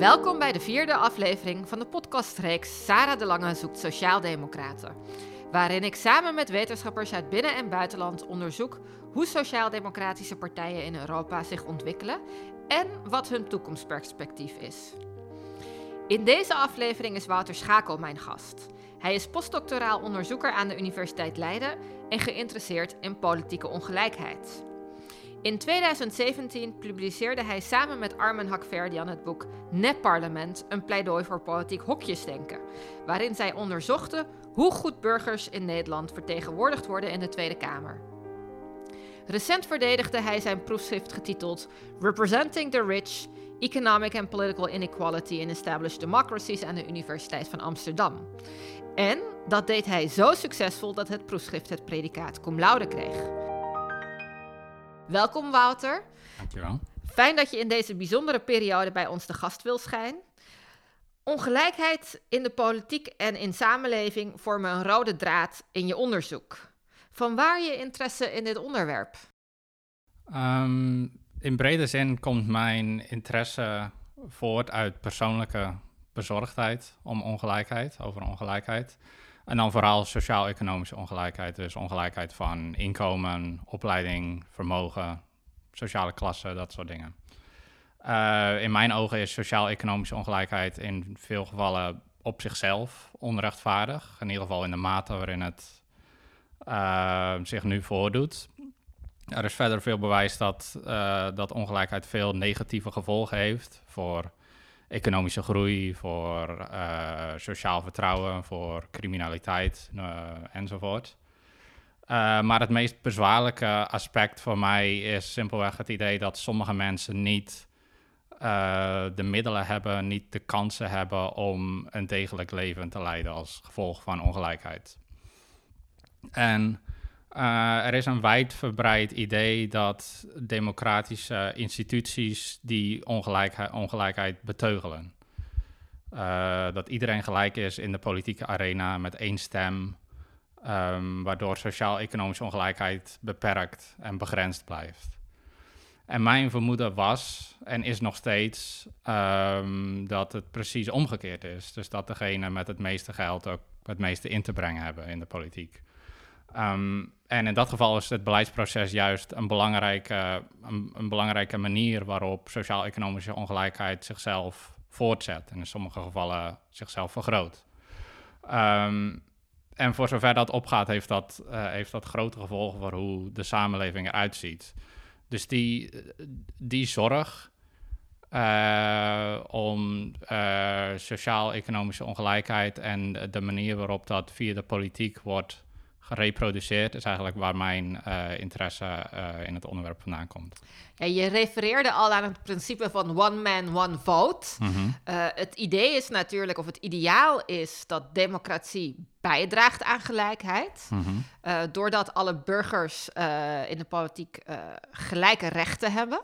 Welkom bij de vierde aflevering van de podcastreeks Sarah de Lange zoekt Sociaaldemocraten. Waarin ik samen met wetenschappers uit binnen- en buitenland onderzoek hoe sociaal-democratische partijen in Europa zich ontwikkelen en wat hun toekomstperspectief is. In deze aflevering is Wouter Schakel mijn gast. Hij is postdoctoraal onderzoeker aan de Universiteit Leiden en geïnteresseerd in politieke ongelijkheid. In 2017 publiceerde hij samen met Armen Hakverdian het boek Nep-parlement, een pleidooi voor politiek hokjesdenken, waarin zij onderzochten hoe goed burgers in Nederland vertegenwoordigd worden in de Tweede Kamer. Recent verdedigde hij zijn proefschrift getiteld Representing the Rich, Economic and Political Inequality in Established Democracies aan de Universiteit van Amsterdam. En dat deed hij zo succesvol dat het proefschrift het predicaat cum laude kreeg. Welkom Wouter. Dankjewel. Fijn dat je in deze bijzondere periode bij ons de gast wil schijnen. Ongelijkheid in de politiek en in samenleving vormen een rode draad in je onderzoek. Van waar je interesse in dit onderwerp? Um, in brede zin komt mijn interesse voort uit persoonlijke bezorgdheid om ongelijkheid, over ongelijkheid. En dan vooral sociaal-economische ongelijkheid, dus ongelijkheid van inkomen, opleiding, vermogen, sociale klasse, dat soort dingen. Uh, in mijn ogen is sociaal-economische ongelijkheid in veel gevallen op zichzelf onrechtvaardig. In ieder geval in de mate waarin het uh, zich nu voordoet. Er is verder veel bewijs dat, uh, dat ongelijkheid veel negatieve gevolgen heeft voor economische groei, voor uh, sociaal vertrouwen, voor criminaliteit uh, enzovoort. Uh, maar het meest bezwaarlijke aspect voor mij is simpelweg het idee dat sommige mensen niet de middelen hebben, niet de kansen hebben om een degelijk leven te leiden als gevolg van ongelijkheid. En uh, er is een wijdverbreid idee dat democratische instituties die ongelijkheid, ongelijkheid beteugelen. Uh, dat iedereen gelijk is in de politieke arena met één stem, um, waardoor sociaal-economische ongelijkheid beperkt en begrensd blijft. En mijn vermoeden was en is nog steeds um, dat het precies omgekeerd is. Dus dat degene met het meeste geld ook het meeste in te brengen hebben in de politiek. Um, en in dat geval is het beleidsproces juist een belangrijke, een, belangrijke manier waarop sociaal-economische ongelijkheid zichzelf voortzet en in sommige gevallen zichzelf vergroot. Um, en voor zover dat opgaat, heeft dat, uh, heeft dat grote gevolgen voor hoe de samenleving eruit ziet. Dus die, die zorg uh, om uh, sociaal-economische ongelijkheid en de manier waarop dat via de politiek wordt gereproduceerd, is eigenlijk waar mijn uh, interesse uh, in het onderwerp vandaan komt. Ja, je refereerde al aan het principe van one man, one vote. Mm -hmm. uh, het idee is natuurlijk, of het ideaal is, dat democratie bijdraagt aan gelijkheid. Mm -hmm. doordat alle burgers in de politiek gelijke rechten hebben.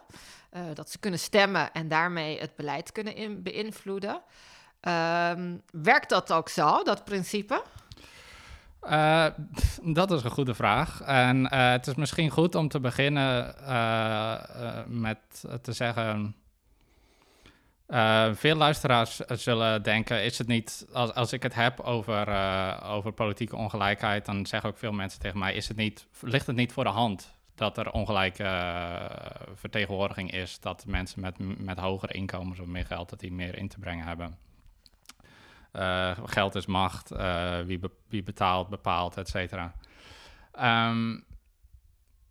dat ze kunnen stemmen en daarmee het beleid kunnen in, beïnvloeden. Ehm, werkt dat ook zo, dat principe? Uh, dat is een goede vraag. En uh, het is misschien goed om te beginnen uh, met te zeggen. veel luisteraars zullen denken: is het niet, als, als ik het heb over, over politieke ongelijkheid, dan zeggen ook veel mensen tegen mij: is het niet, ligt het niet voor de hand dat er ongelijke vertegenwoordiging is? Dat mensen met, met hogere inkomens of meer geld, dat die meer in te brengen hebben? Uh, geld is macht, uh, wie, wie, betaalt, bepaalt, et cetera. Um,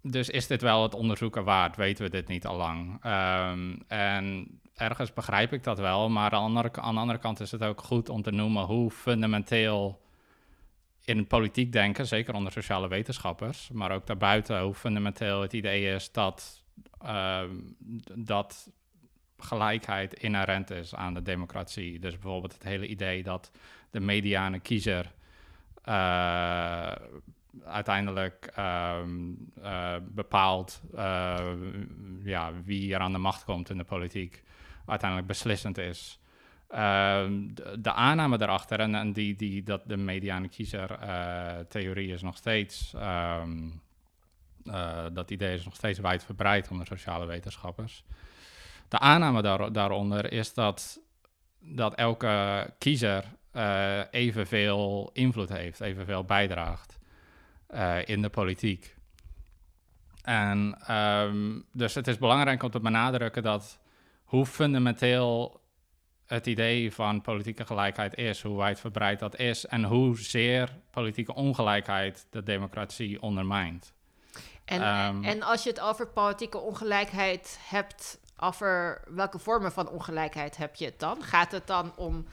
dus is dit wel het onderzoeken waard? Weten we dit niet al lang? Um, en ergens begrijp ik dat wel, maar aan de, andere, aan de andere kant is het ook goed om te noemen hoe fundamenteel in politiek denken, zeker onder sociale wetenschappers, maar ook daarbuiten, hoe fundamenteel het idee is dat, uh, dat gelijkheid inherent is aan de democratie. Dus bijvoorbeeld het hele idee dat de mediane kiezer uh, uiteindelijk um, uh, bepaalt uh, ja, wie er aan de macht komt in de politiek, uiteindelijk beslissend is. Ehm, de, de, aanname daarachter, en, die, die, dat de mediane kiezer-theorie is nog steeds, um, dat idee is nog steeds wijdverbreid onder sociale wetenschappers. De aanname daar, daaronder is dat dat elke kiezer uh, evenveel invloed heeft, evenveel bijdraagt in de politiek. En ehm, dus het is belangrijk om te benadrukken dat hoe fundamenteel het idee van politieke gelijkheid is, hoe wijdverbreid dat is en hoezeer politieke ongelijkheid de democratie ondermijnt. En, ehm, en als je het over politieke ongelijkheid hebt, over welke vormen van ongelijkheid heb je het dan? Gaat het dan om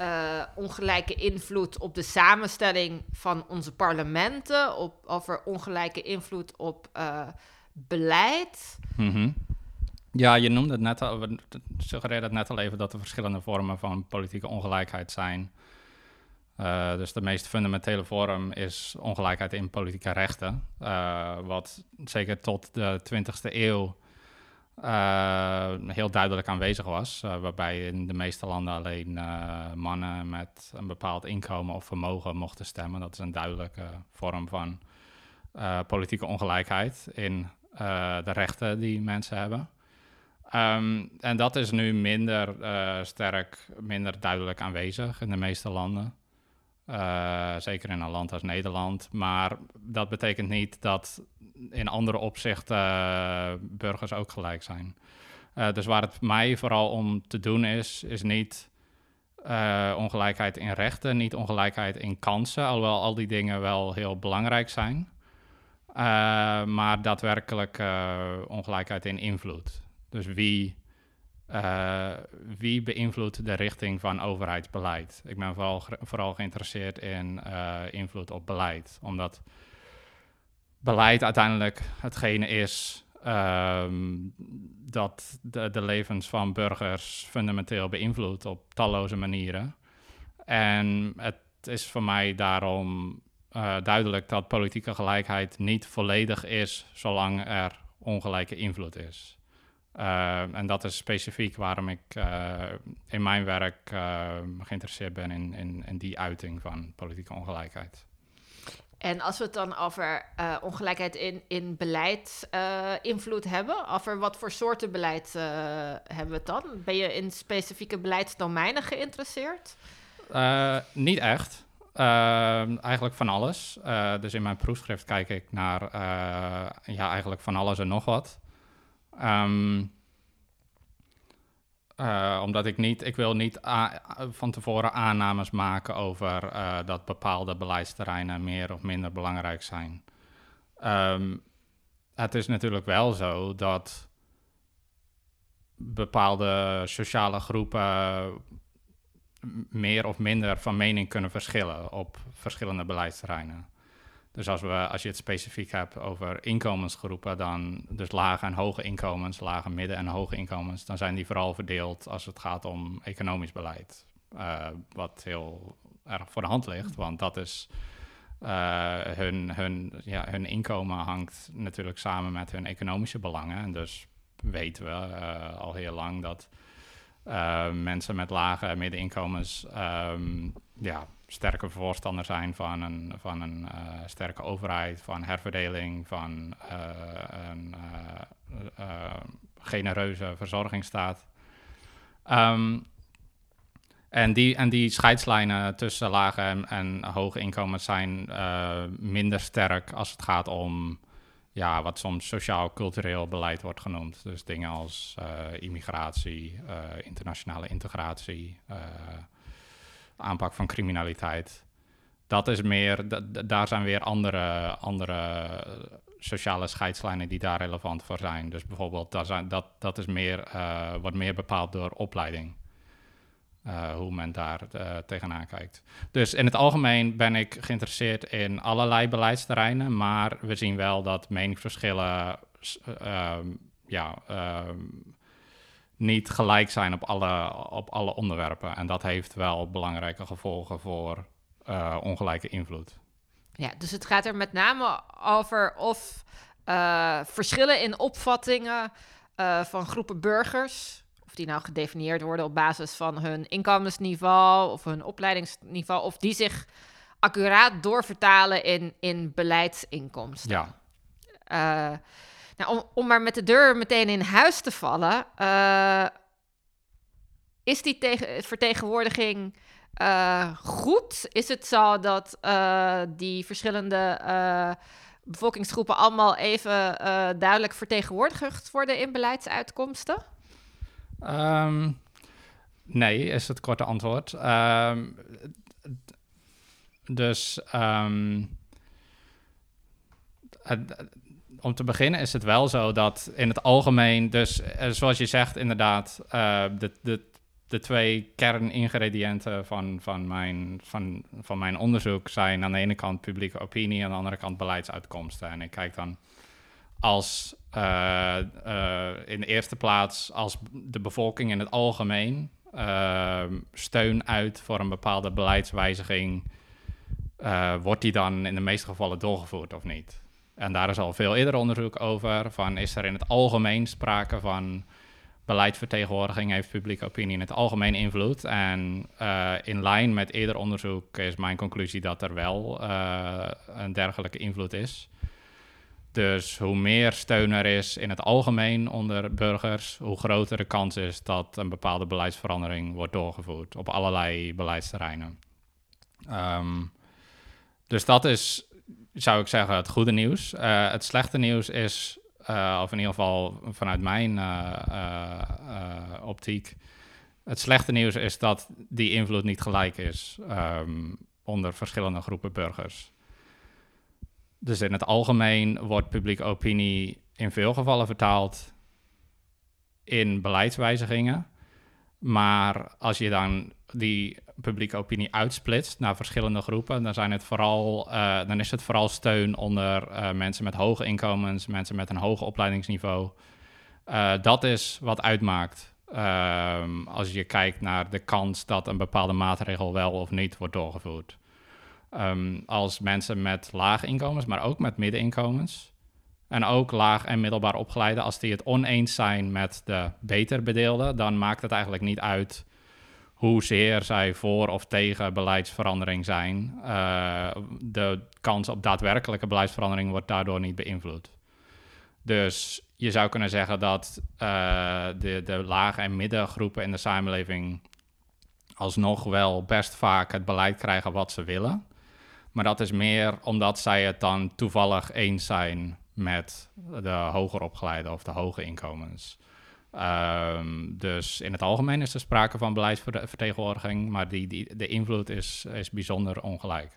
uh, ongelijke invloed op de samenstelling van onze parlementen, op, over ongelijke invloed op uh, beleid? Mm ja, je noemde het net al, we suggereerden het net al even dat er verschillende vormen van politieke ongelijkheid zijn. Uh, dus de meest fundamentele vorm is ongelijkheid in politieke rechten. Wat zeker tot de 20e eeuw heel duidelijk aanwezig was. waarbij in de meeste landen alleen mannen met een bepaald inkomen of vermogen mochten stemmen. Dat is een duidelijke vorm van politieke ongelijkheid in de rechten die mensen hebben. Um, en dat is nu minder sterk, minder duidelijk aanwezig in de meeste landen. Uh, zeker in een land als Nederland. Maar dat betekent niet dat in andere opzichten uh, burgers ook gelijk zijn. dus waar het mij vooral om te doen is, is niet ongelijkheid in rechten, niet ongelijkheid in kansen, alhoewel al die dingen wel heel belangrijk zijn. maar daadwerkelijk ongelijkheid in invloed. Dus wie, uh, wie beïnvloedt de richting van overheidsbeleid? Ik ben vooral, vooral geïnteresseerd in uh, invloed op beleid, omdat beleid uiteindelijk hetgene is um, dat de, de, levens van burgers fundamenteel beïnvloedt op talloze manieren. En het is voor mij daarom uh, duidelijk dat politieke gelijkheid niet volledig is zolang er ongelijke invloed is. Uh, en dat is specifiek waarom ik uh, in mijn werk uh, geïnteresseerd ben in, in, in, die uiting van politieke ongelijkheid. En als we het dan over ongelijkheid in, in beleid invloed hebben, over wat voor soorten beleid hebben we het dan? Ben je in specifieke beleidsdomeinen geïnteresseerd? niet echt. Ehm, eigenlijk van alles. dus in mijn proefschrift kijk ik naar ja, eigenlijk van alles en nog wat. Um, uh, omdat ik niet, ik wil niet van tevoren aannames maken over uh, dat bepaalde beleidsterreinen meer of minder belangrijk zijn. Um, het is natuurlijk wel zo dat bepaalde sociale groepen meer of minder van mening kunnen verschillen op verschillende beleidsterreinen. Dus als, we, als je het specifiek hebt over inkomensgroepen, dan dus lage en hoge inkomens, lage, midden- en hoge inkomens, dan zijn die vooral verdeeld als het gaat om economisch beleid. Uh, wat heel erg voor de hand ligt, want dat is uh, hun, hun, ja, hun inkomen hangt natuurlijk samen met hun economische belangen. En dus weten we uh, al heel lang dat mensen met lage en middeninkomens um, ja, sterke voorstander zijn van een, van een uh, sterke overheid, van herverdeling, van uh, een genereuze verzorgingsstaat. Um, en, die, en die scheidslijnen tussen lage en, en hoge inkomens zijn minder sterk als het gaat om ja, wat soms sociaal-cultureel beleid wordt genoemd. Dus dingen als immigratie, internationale integratie aanpak van criminaliteit. Dat is meer, daar zijn weer andere, andere sociale scheidslijnen die daar relevant voor zijn. Dus bijvoorbeeld, dat, zijn, dat, dat is meer, wordt meer bepaald door opleiding. Uh, hoe men daar uh, tegenaan kijkt. Dus in het algemeen ben ik geïnteresseerd in allerlei beleidsterreinen, maar we zien wel dat meningsverschillen ehm, ja, ehm, niet gelijk zijn op alle, op alle onderwerpen. En dat heeft wel belangrijke gevolgen voor uh, ongelijke invloed. Ja, dus het gaat er met name over of verschillen in opvattingen van groepen burgers, of die nou gedefinieerd worden op basis van hun inkomensniveau of hun opleidingsniveau, of die zich accuraat doorvertalen in, in beleidsinkomsten. Ja. Nou, om, om maar met de deur meteen in huis te vallen. Uh, is die tegen, vertegenwoordiging uh, goed? Is het zo dat die verschillende bevolkingsgroepen allemaal even duidelijk vertegenwoordigd worden in beleidsuitkomsten? Um, nee, is het korte antwoord. Um, dus um, om te beginnen is het wel zo dat in het algemeen, dus zoals je zegt, inderdaad, uh, de, de de twee kerningrediënten van, van, mijn, van, van mijn onderzoek zijn aan de ene kant publieke opinie aan de andere kant beleidsuitkomsten. En ik kijk dan als uh, uh, in de eerste plaats als de bevolking in het algemeen uh, steun uit voor een bepaalde beleidswijziging, wordt die dan in de meeste gevallen doorgevoerd of niet? En daar is al veel eerder onderzoek over. Van is er in het algemeen sprake van beleidsvertegenwoordiging heeft publieke opinie in het algemeen invloed. En in lijn met eerder onderzoek is mijn conclusie dat er wel een dergelijke invloed is. Dus hoe meer steun er is in het algemeen onder burgers, hoe groter de kans is dat een bepaalde beleidsverandering wordt doorgevoerd op allerlei beleidsterreinen. Um, dus dat is, zou ik zeggen, het goede nieuws. Uh, het slechte nieuws is uh, of in ieder geval vanuit mijn uh, optiek. Het slechte nieuws is dat die invloed niet gelijk is um, onder verschillende groepen burgers. Dus in het algemeen wordt publieke opinie in veel gevallen vertaald in beleidswijzigingen. Maar als je dan die publieke opinie uitsplitst naar verschillende groepen, dan, zijn het vooral, uh, dan is het vooral steun onder uh, mensen met hoge inkomens, mensen met een hoog opleidingsniveau. Uh, dat is wat uitmaakt ehm, als je kijkt naar de kans dat een bepaalde maatregel wel of niet wordt doorgevoerd. Um, als mensen met lage inkomens, maar ook met middeninkomens, en ook laag en middelbaar opgeleide, als die het oneens zijn met de beter bedeelden, dan maakt het eigenlijk niet uit hoezeer zij voor of tegen beleidsverandering zijn. Uh, de kans op daadwerkelijke beleidsverandering wordt daardoor niet beïnvloed. Dus je zou kunnen zeggen dat uh, de, de lage en middengroepen in de samenleving alsnog wel best vaak het beleid krijgen wat ze willen. Maar dat is meer omdat zij het dan toevallig eens zijn met de hoger opgeleide of de hoge inkomens. Um, dus in het algemeen is er sprake van beleidsvertegenwoordiging, maar die, die, de invloed is, is bijzonder ongelijk.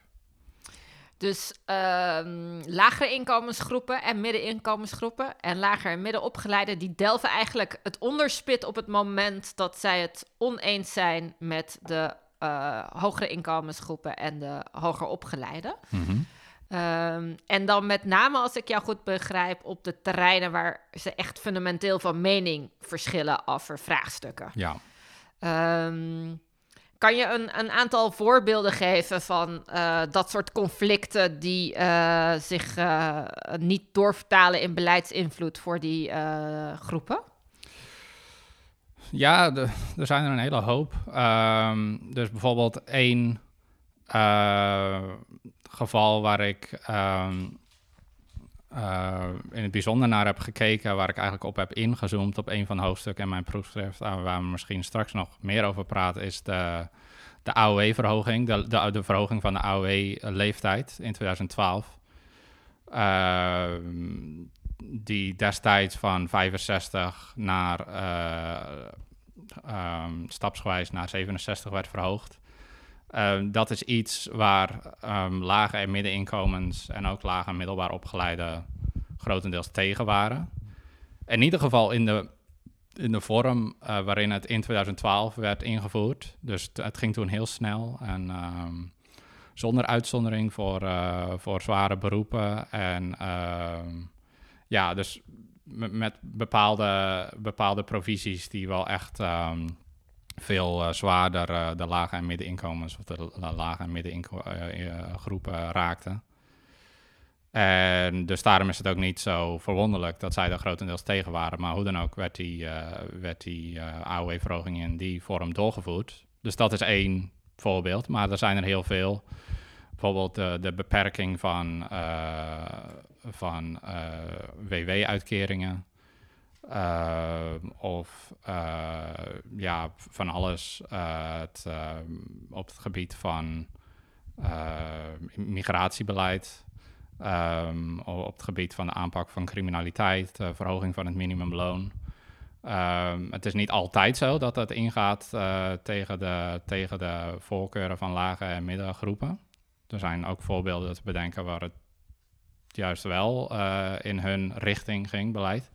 Dus um, lagere inkomensgroepen en middeninkomensgroepen en lager en middenopgeleiden, die delven eigenlijk het onderspit op het moment dat zij het oneens zijn met de uh, hogere inkomensgroepen en de hoger opgeleiden. Mm -hmm. Um, en dan met name, als ik jou goed begrijp, op de terreinen waar ze echt fundamenteel van mening verschillen over vraagstukken. Ja. Um, kan je een, een, aantal voorbeelden geven van uh, dat soort conflicten die uh, zich uh, niet doorvertalen in beleidsinvloed voor die groepen? Ja, er zijn er een hele hoop. Um, dus bijvoorbeeld één geval waar ik um, uh, in het bijzonder naar heb gekeken, waar ik eigenlijk op heb ingezoomd op een van de hoofdstukken in mijn proefschrift, uh, waar we misschien straks nog meer over praten, is de, de AOW-verhoging, de, de, de, verhoging van de AOW-leeftijd in 2012. Uh, die destijds van 65 naar uh, um, stapsgewijs naar 67 werd verhoogd. Uh, dat is iets waar um, lage en middeninkomens en ook lage en middelbaar opgeleide grotendeels tegen waren. In ieder geval in de, in de vorm uh, waarin het in 2012 werd ingevoerd. Dus het ging toen heel snel en zonder uitzondering voor, uh, voor zware beroepen. En ja, dus met bepaalde, bepaalde provisies die wel echt um, veel uh, zwaarder uh, de lage en middeninkomens of de lage en middengroepen uh, raakten. En dus daarom is het ook niet zo verwonderlijk dat zij er grotendeels tegen waren. Maar hoe dan ook werd die, werd die AOW-verhoging in die vorm doorgevoerd. Dus dat is één voorbeeld, maar er zijn er heel veel. Bijvoorbeeld de beperking van, van WW-uitkeringen. of ja, van alles het, op het gebied van migratiebeleid. Um, op het gebied van de aanpak van criminaliteit, verhoging van het minimumloon. Um, het is niet altijd zo dat dat ingaat tegen, de, tegen de voorkeuren van lage en middengroepen. Er zijn ook voorbeelden te bedenken waar het juist wel uh, in hun richting ging, beleid.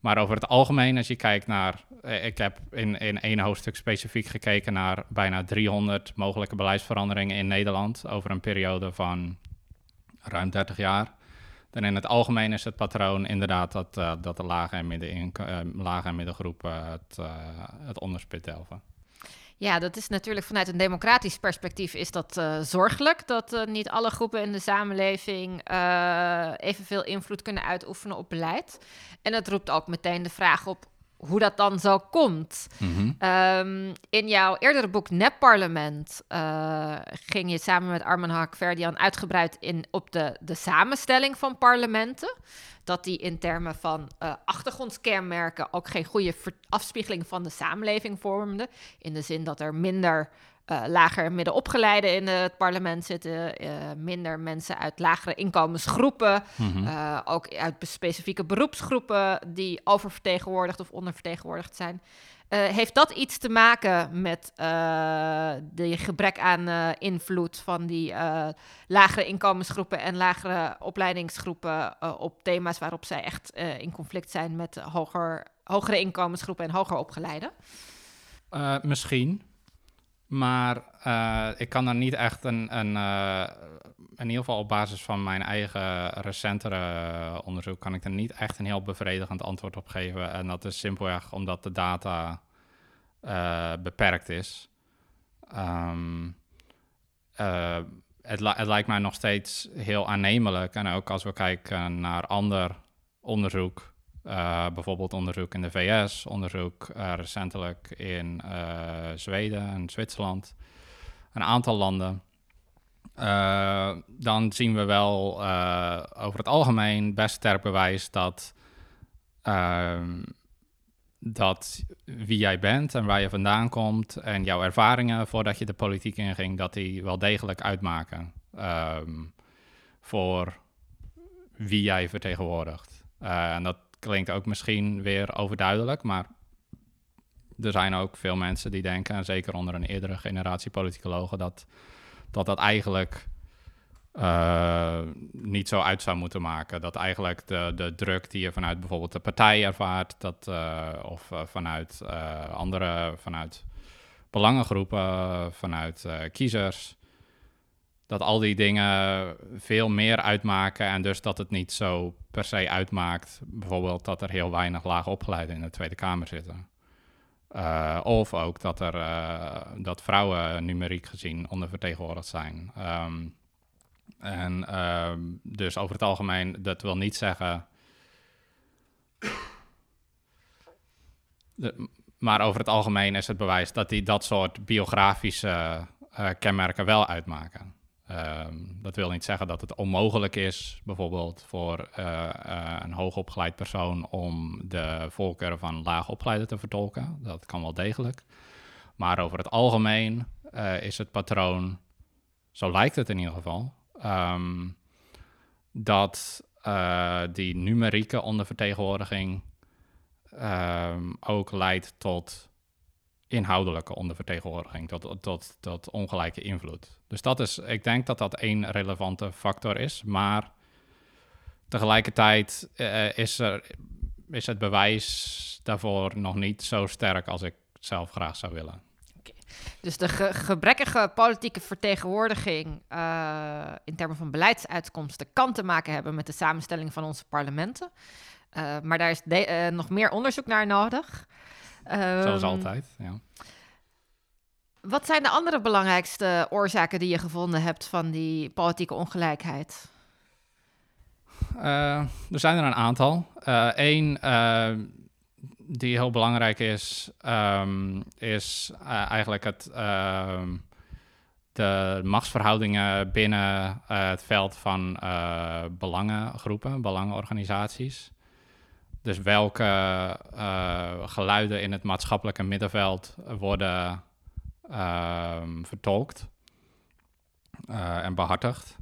Maar over het algemeen, als je kijkt naar. Ik heb in, in één hoofdstuk specifiek gekeken naar bijna 300 mogelijke beleidsveranderingen in Nederland. over een periode van ruim 30 jaar. Dan in het algemeen is het patroon inderdaad dat, uh, dat de lage en, midden lage en middengroepen het, het onderspit delven. Ja, dat is natuurlijk vanuit een democratisch perspectief is dat zorgelijk. Dat niet alle groepen in de samenleving evenveel invloed kunnen uitoefenen op beleid. En het roept ook meteen de vraag op hoe dat dan zo komt. Mhm. Ehm, in jouw eerdere boek Nepparlement uh, ging je samen met Armen Hakverdian uitgebreid in op de, de samenstelling van parlementen. Dat die in termen van uh, achtergrondskenmerken ook geen goede afspiegeling van de samenleving vormden. In de zin dat er minder uh, lager en middenopgeleiden in het parlement zitten, uh, minder mensen uit lagere inkomensgroepen, mm ook uit specifieke beroepsgroepen die oververtegenwoordigd of ondervertegenwoordigd zijn. heeft dat iets te maken met de gebrek aan invloed van die lagere inkomensgroepen en lagere opleidingsgroepen op thema's waarop zij echt in conflict zijn met hoger, hogere inkomensgroepen en hoger opgeleiden? misschien. Maar uh, ik kan daar niet echt een, een uh, in ieder geval op basis van mijn eigen recentere onderzoek, kan ik er niet echt een heel bevredigend antwoord op geven. En dat is simpelweg omdat de data beperkt is. Um, het, het, lijkt mij nog steeds heel aannemelijk. En ook als we kijken naar ander onderzoek, uh, bijvoorbeeld onderzoek in de VS, onderzoek uh, recentelijk in uh, Zweden en Zwitserland, een aantal landen. dan zien we wel over het algemeen best sterk bewijs dat, ehm, dat wie jij bent en waar je vandaan komt en jouw ervaringen voordat je de politiek inging, dat die wel degelijk uitmaken um, voor wie jij vertegenwoordigt. en dat klinkt ook misschien weer overduidelijk, maar er zijn ook veel mensen die denken, en zeker onder een eerdere generatie politicologen, dat dat, dat eigenlijk uh, niet zo uit zou moeten maken. Dat eigenlijk de, de druk die je vanuit bijvoorbeeld de partij ervaart, dat, uh, of uh, vanuit andere, vanuit belangengroepen, vanuit kiezers, dat al die dingen veel meer uitmaken en dus dat het niet zo per se uitmaakt, bijvoorbeeld dat er heel weinig laag opgeleiden in de Tweede Kamer zitten. Uh, of ook dat, er, uh, dat vrouwen numeriek gezien ondervertegenwoordigd zijn. Um, en uh, dus over het algemeen, dat wil niet zeggen. Maar over het algemeen is het bewijs dat die dat soort biografische eh, kenmerken wel uitmaken. Um, dat wil niet zeggen dat het onmogelijk is, bijvoorbeeld voor uh, uh, een hoogopgeleid persoon, om de voorkeuren van laagopgeleiden te vertolken. Dat kan wel degelijk. Maar over het algemeen uh, is het patroon, zo lijkt het in ieder geval, um, dat die numerieke ondervertegenwoordiging um, ook leidt tot inhoudelijke ondervertegenwoordiging, tot, ongelijke invloed. Dus dat is, ik denk dat dat één relevante factor is, maar tegelijkertijd uh, is, er, is het bewijs daarvoor nog niet zo sterk als ik zelf graag zou willen. Dus de gebrekkige politieke vertegenwoordiging uh, in termen van beleidsuitkomsten kan te maken hebben met de samenstelling van onze parlementen. Uh, maar daar is nog meer onderzoek naar nodig. Zoals ehm, altijd, ja. Wat zijn de andere belangrijkste oorzaken die je gevonden hebt van die politieke ongelijkheid? Uh, er zijn er een aantal. Eén uh, uh, die heel belangrijk is, um, is eigenlijk het, ehm, de machtsverhoudingen binnen het veld van belangengroepen, belangenorganisaties. Dus welke geluiden in het maatschappelijke middenveld worden ehm, vertolkt en behartigd.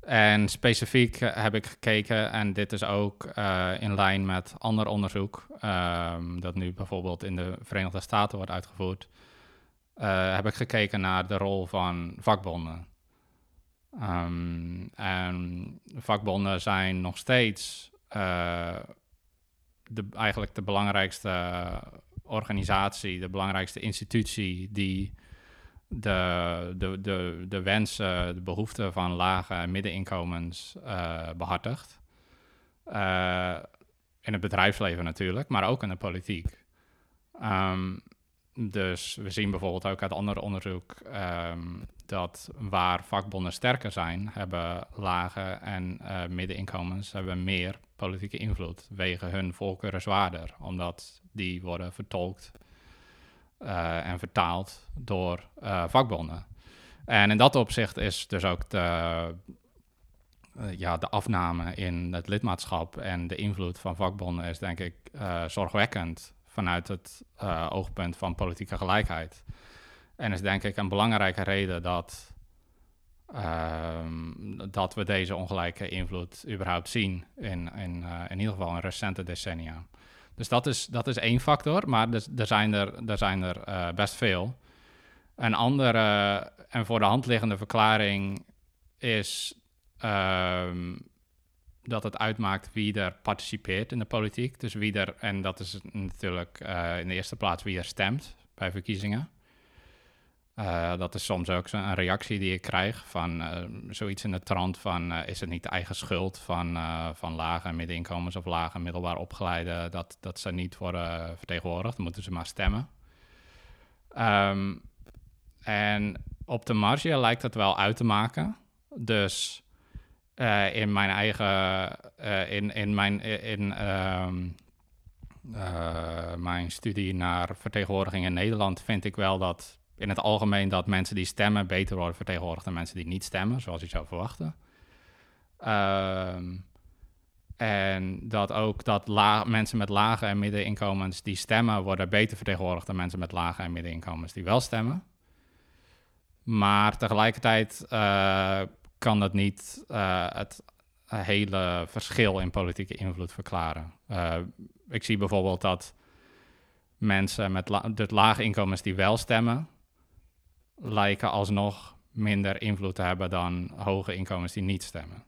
En specifiek heb ik gekeken, en dit is ook in lijn met ander onderzoek, ehm, dat nu bijvoorbeeld in de Verenigde Staten wordt uitgevoerd, heb ik gekeken naar de rol van vakbonden. Um, en vakbonden zijn nog steeds de, eigenlijk de belangrijkste organisatie, de belangrijkste institutie die de, de, de, de wensen, de behoeften van lage en middeninkomens uh, behartigt. Uh, in het bedrijfsleven natuurlijk, maar ook in de politiek. Um, dus we zien bijvoorbeeld ook uit ander onderzoek um, dat waar vakbonden sterker zijn, hebben lage en uh, middeninkomens hebben meer politieke invloed, wegen hun voorkeuren zwaarder, omdat die worden vertolkt uh, en vertaald door uh, vakbonden. En in dat opzicht is dus ook de, ja, de afname in het lidmaatschap en de invloed van vakbonden is denk ik zorgwekkend vanuit het uh, oogpunt van politieke gelijkheid. En is denk ik een belangrijke reden dat, uh, dat we deze ongelijke invloed überhaupt zien in, in, uh, in ieder geval in recente decennia. Dus dat is, dat is één factor, maar er, er zijn er, er, zijn er uh, best veel. Een andere en voor de hand liggende verklaring is ehm, dat het uitmaakt wie er participeert in de politiek. Dus wie er, en dat is natuurlijk uh, in de eerste plaats wie er stemt bij verkiezingen. Uh, dat is soms ook een reactie die ik krijg van uh, zoiets in de trant van is het niet de eigen schuld van, van lage en middeninkomens of lage en middelbaar opgeleiden dat, dat ze niet worden vertegenwoordigd, dan moeten ze maar stemmen. Um, en op de marge lijkt het wel uit te maken. Dus uh, in mijn eigen, uh, in, in mijn, in, um, uh, mijn studie naar vertegenwoordiging in Nederland vind ik wel dat in het algemeen dat mensen die stemmen beter worden vertegenwoordigd dan mensen die niet stemmen, zoals je zou verwachten. Um, en dat ook dat mensen met lage en middeninkomens die stemmen worden beter vertegenwoordigd dan mensen met lage en middeninkomens die wel stemmen. Maar tegelijkertijd kan dat niet uh, het hele verschil in politieke invloed verklaren. Uh, ik zie bijvoorbeeld dat mensen met la lage inkomens die wel stemmen, lijken alsnog minder invloed te hebben dan hoge inkomens die niet stemmen.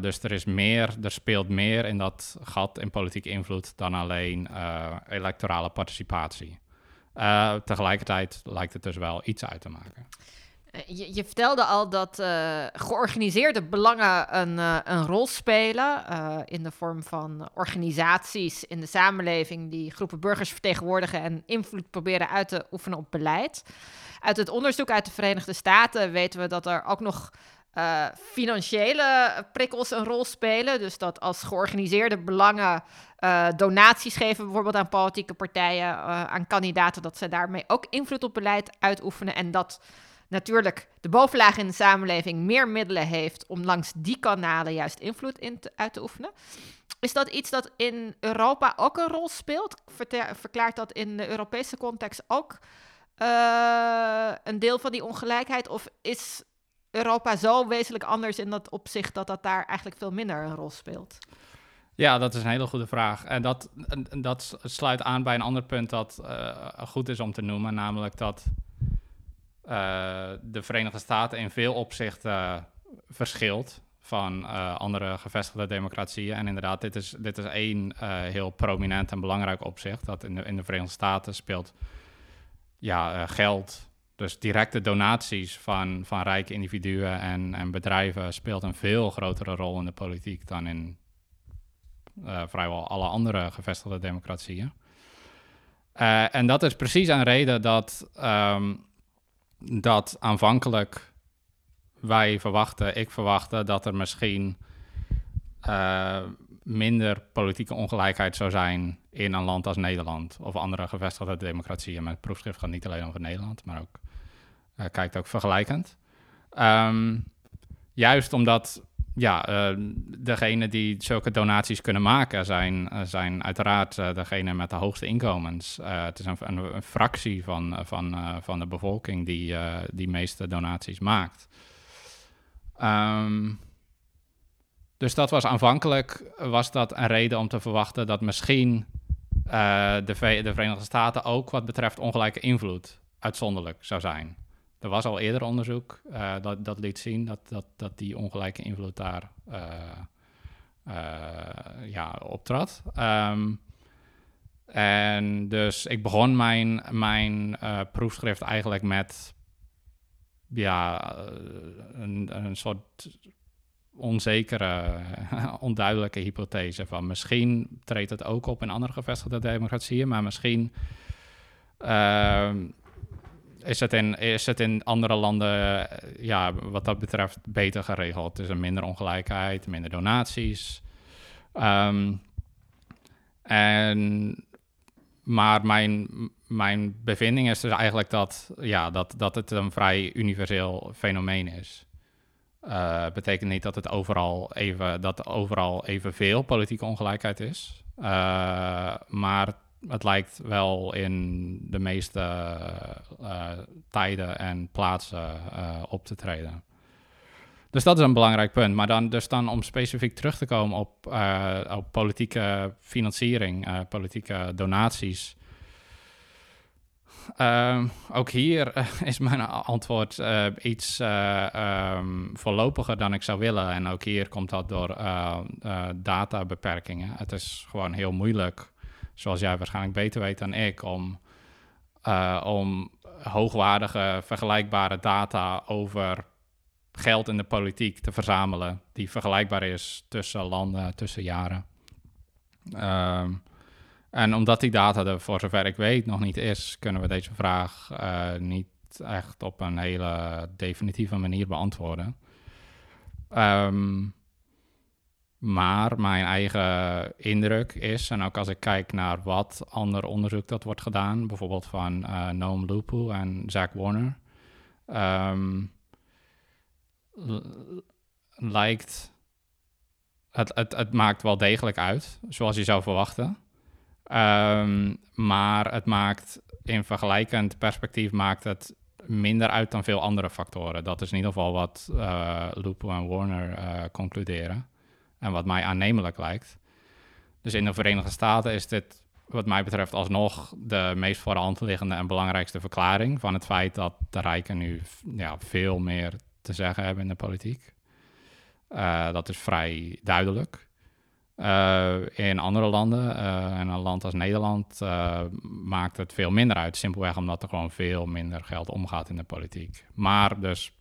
Dus er is meer, er speelt meer in dat gat in politieke invloed dan alleen electorale participatie. tegelijkertijd lijkt het dus wel iets uit te maken. Eh, je, je, vertelde al dat uh, georganiseerde belangen een, uh, een rol spelen in de vorm van organisaties in de samenleving die groepen burgers vertegenwoordigen en invloed proberen uit te oefenen op beleid. Uit het onderzoek uit de Verenigde Staten weten we dat er ook nog financiële prikkels een rol spelen. Dus dat als georganiseerde belangen donaties geven, bijvoorbeeld aan politieke partijen, aan kandidaten, dat ze daarmee ook invloed op beleid uitoefenen en dat natuurlijk de bovenlaag in de samenleving meer middelen heeft om langs die kanalen juist invloed in uit te oefenen. Is dat iets dat in Europa ook een rol speelt? verklaart dat in de Europese context ook uh, een deel van die ongelijkheid? Of is Europa zo wezenlijk anders in dat opzicht dat dat daar eigenlijk veel minder een rol speelt? Ja, dat is een hele goede vraag. En dat, dat sluit aan bij een ander punt dat uh, goed is om te noemen, namelijk dat de Verenigde Staten in veel opzichten verschilt van uh, andere gevestigde democratieën. En inderdaad, dit is, dit is één heel prominent en belangrijk opzicht. Dat in de, in de Verenigde Staten speelt ja, geld, dus directe donaties van, van rijke individuen en, en bedrijven speelt een veel grotere rol in de politiek dan in vrijwel alle andere gevestigde democratieën. en dat is precies een reden dat um, dat aanvankelijk wij verwachten, ik verwachtte, dat er misschien uh, minder politieke ongelijkheid zou zijn in een land als Nederland of andere gevestigde democratieën. Mijn proefschrift gaat niet alleen over Nederland, maar ook uh, kijkt ook vergelijkend. Um, juist omdat ja, uh, degene die zulke donaties kunnen maken zijn, zijn uiteraard uh, degene met de hoogste inkomens. het is een, fractie van, van, van de bevolking die die meeste donaties maakt. Um, dus dat was aanvankelijk was dat een reden om te verwachten dat misschien de, de Verenigde Staten ook wat betreft ongelijke invloed uitzonderlijk zou zijn. Er was al eerder onderzoek uh, dat, dat liet zien dat, dat, dat die ongelijke invloed daar uh, uh, ja, optrad. Um, en dus ik begon mijn, mijn proefschrift eigenlijk met ja, een, een soort onzekere, onduidelijke hypothese van misschien treedt het ook op in andere gevestigde democratieën, maar misschien ehm, is het in, is andere landen, eh, ja, wat dat betreft, beter geregeld. Dus er minder ongelijkheid, minder donaties. Um, en, maar mijn, mijn bevinding is dus eigenlijk dat, ja, dat, dat het een vrij universeel fenomeen is. Uh, betekent niet dat het overal even, dat overal evenveel politieke ongelijkheid is. Uh, maar het lijkt wel in de meeste uh, tijden en plaatsen uh, op te treden. Dus dat is een belangrijk punt. Maar dan, dus dan om specifiek terug te komen op, op politieke financiering, politieke donaties. Ehm, ook hier is mijn antwoord iets um, voorlopiger dan ik zou willen. En ook hier komt dat door databeperkingen. Het is gewoon heel moeilijk zoals jij waarschijnlijk beter weet dan ik, om, uh, om hoogwaardige, vergelijkbare data over geld in de politiek te verzamelen, die vergelijkbaar is tussen landen, tussen jaren. Um, en omdat die data er voor zover ik weet nog niet is, kunnen we deze vraag uh, niet echt op een hele definitieve manier beantwoorden. Um, maar mijn eigen indruk is, en ook als ik kijk naar wat ander onderzoek dat wordt gedaan, bijvoorbeeld van uh, Noam Lupu en Zach Warner, um, lijkt het, het, maakt wel degelijk uit, zoals je zou verwachten. Um, maar het maakt in vergelijkend perspectief maakt het minder uit dan veel andere factoren. Dat is in ieder geval wat uh, Lupu en Warner uh, concluderen. En wat mij aannemelijk lijkt. Dus in de Verenigde Staten is dit, wat mij betreft, alsnog de meest voor de hand liggende en belangrijkste verklaring van het feit dat de rijken nu ja, veel meer te zeggen hebben in de politiek. Uh, dat is vrij duidelijk. Uh, in andere landen, uh, in een land als Nederland, maakt het veel minder uit. Simpelweg omdat er gewoon veel minder geld omgaat in de politiek. Maar dus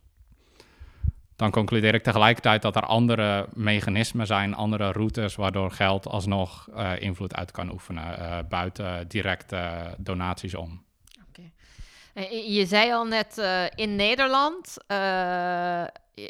dan concludeer ik tegelijkertijd dat er andere mechanismen zijn, andere routes, waardoor geld alsnog uh, invloed uit kan oefenen, uh, buiten directe donaties om. Okay. Je zei al net uh, in Nederland,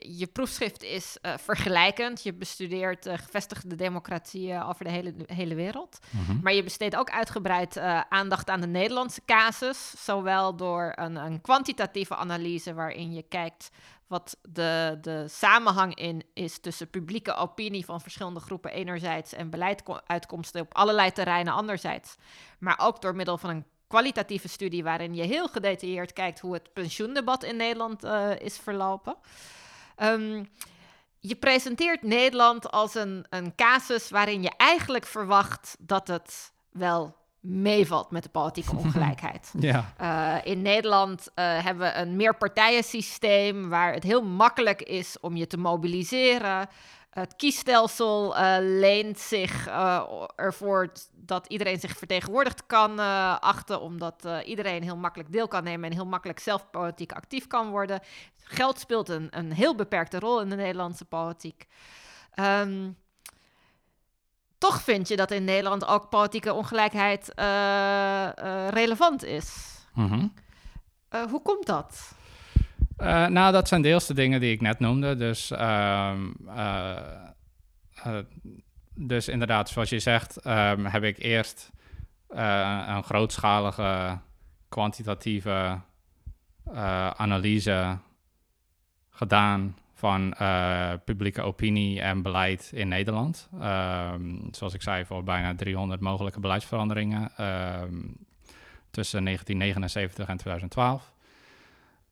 je proefschrift is vergelijkend. Je bestudeert gevestigde democratieën over de hele, hele wereld. Mm -hmm. Maar je besteedt ook uitgebreid aandacht aan de Nederlandse casus, zowel door een, een kwantitatieve analyse waarin je kijkt wat de, de samenhang in is tussen publieke opinie van verschillende groepen enerzijds en beleiduitkomsten op allerlei terreinen anderzijds. Maar ook door middel van een kwalitatieve studie waarin je heel gedetailleerd kijkt hoe het pensioendebat in Nederland uh, is verlopen. Um, je presenteert Nederland als een, een casus waarin je eigenlijk verwacht dat het wel meevalt met de politieke ongelijkheid. ja. Uh, in Nederland uh, hebben we een meerpartijensysteem waar het heel makkelijk is om je te mobiliseren. Het kiesstelsel uh, leent zich ervoor dat iedereen zich vertegenwoordigd kan achten, omdat iedereen heel makkelijk deel kan nemen en heel makkelijk zelf politiek actief kan worden. Geld speelt een, een heel beperkte rol in de Nederlandse politiek. Um, toch vind je dat in Nederland ook politieke ongelijkheid uh, uh, relevant is. Mm -hmm. uh, hoe komt dat? nou, dat zijn deels de dingen die ik net noemde. Dus, ehm, dus inderdaad, zoals je zegt, um, heb ik eerst een grootschalige kwantitatieve analyse gedaan van uh, publieke opinie en beleid in Nederland. Um, zoals ik zei, voor bijna 300 mogelijke beleidsveranderingen um, tussen 1979 en 2012.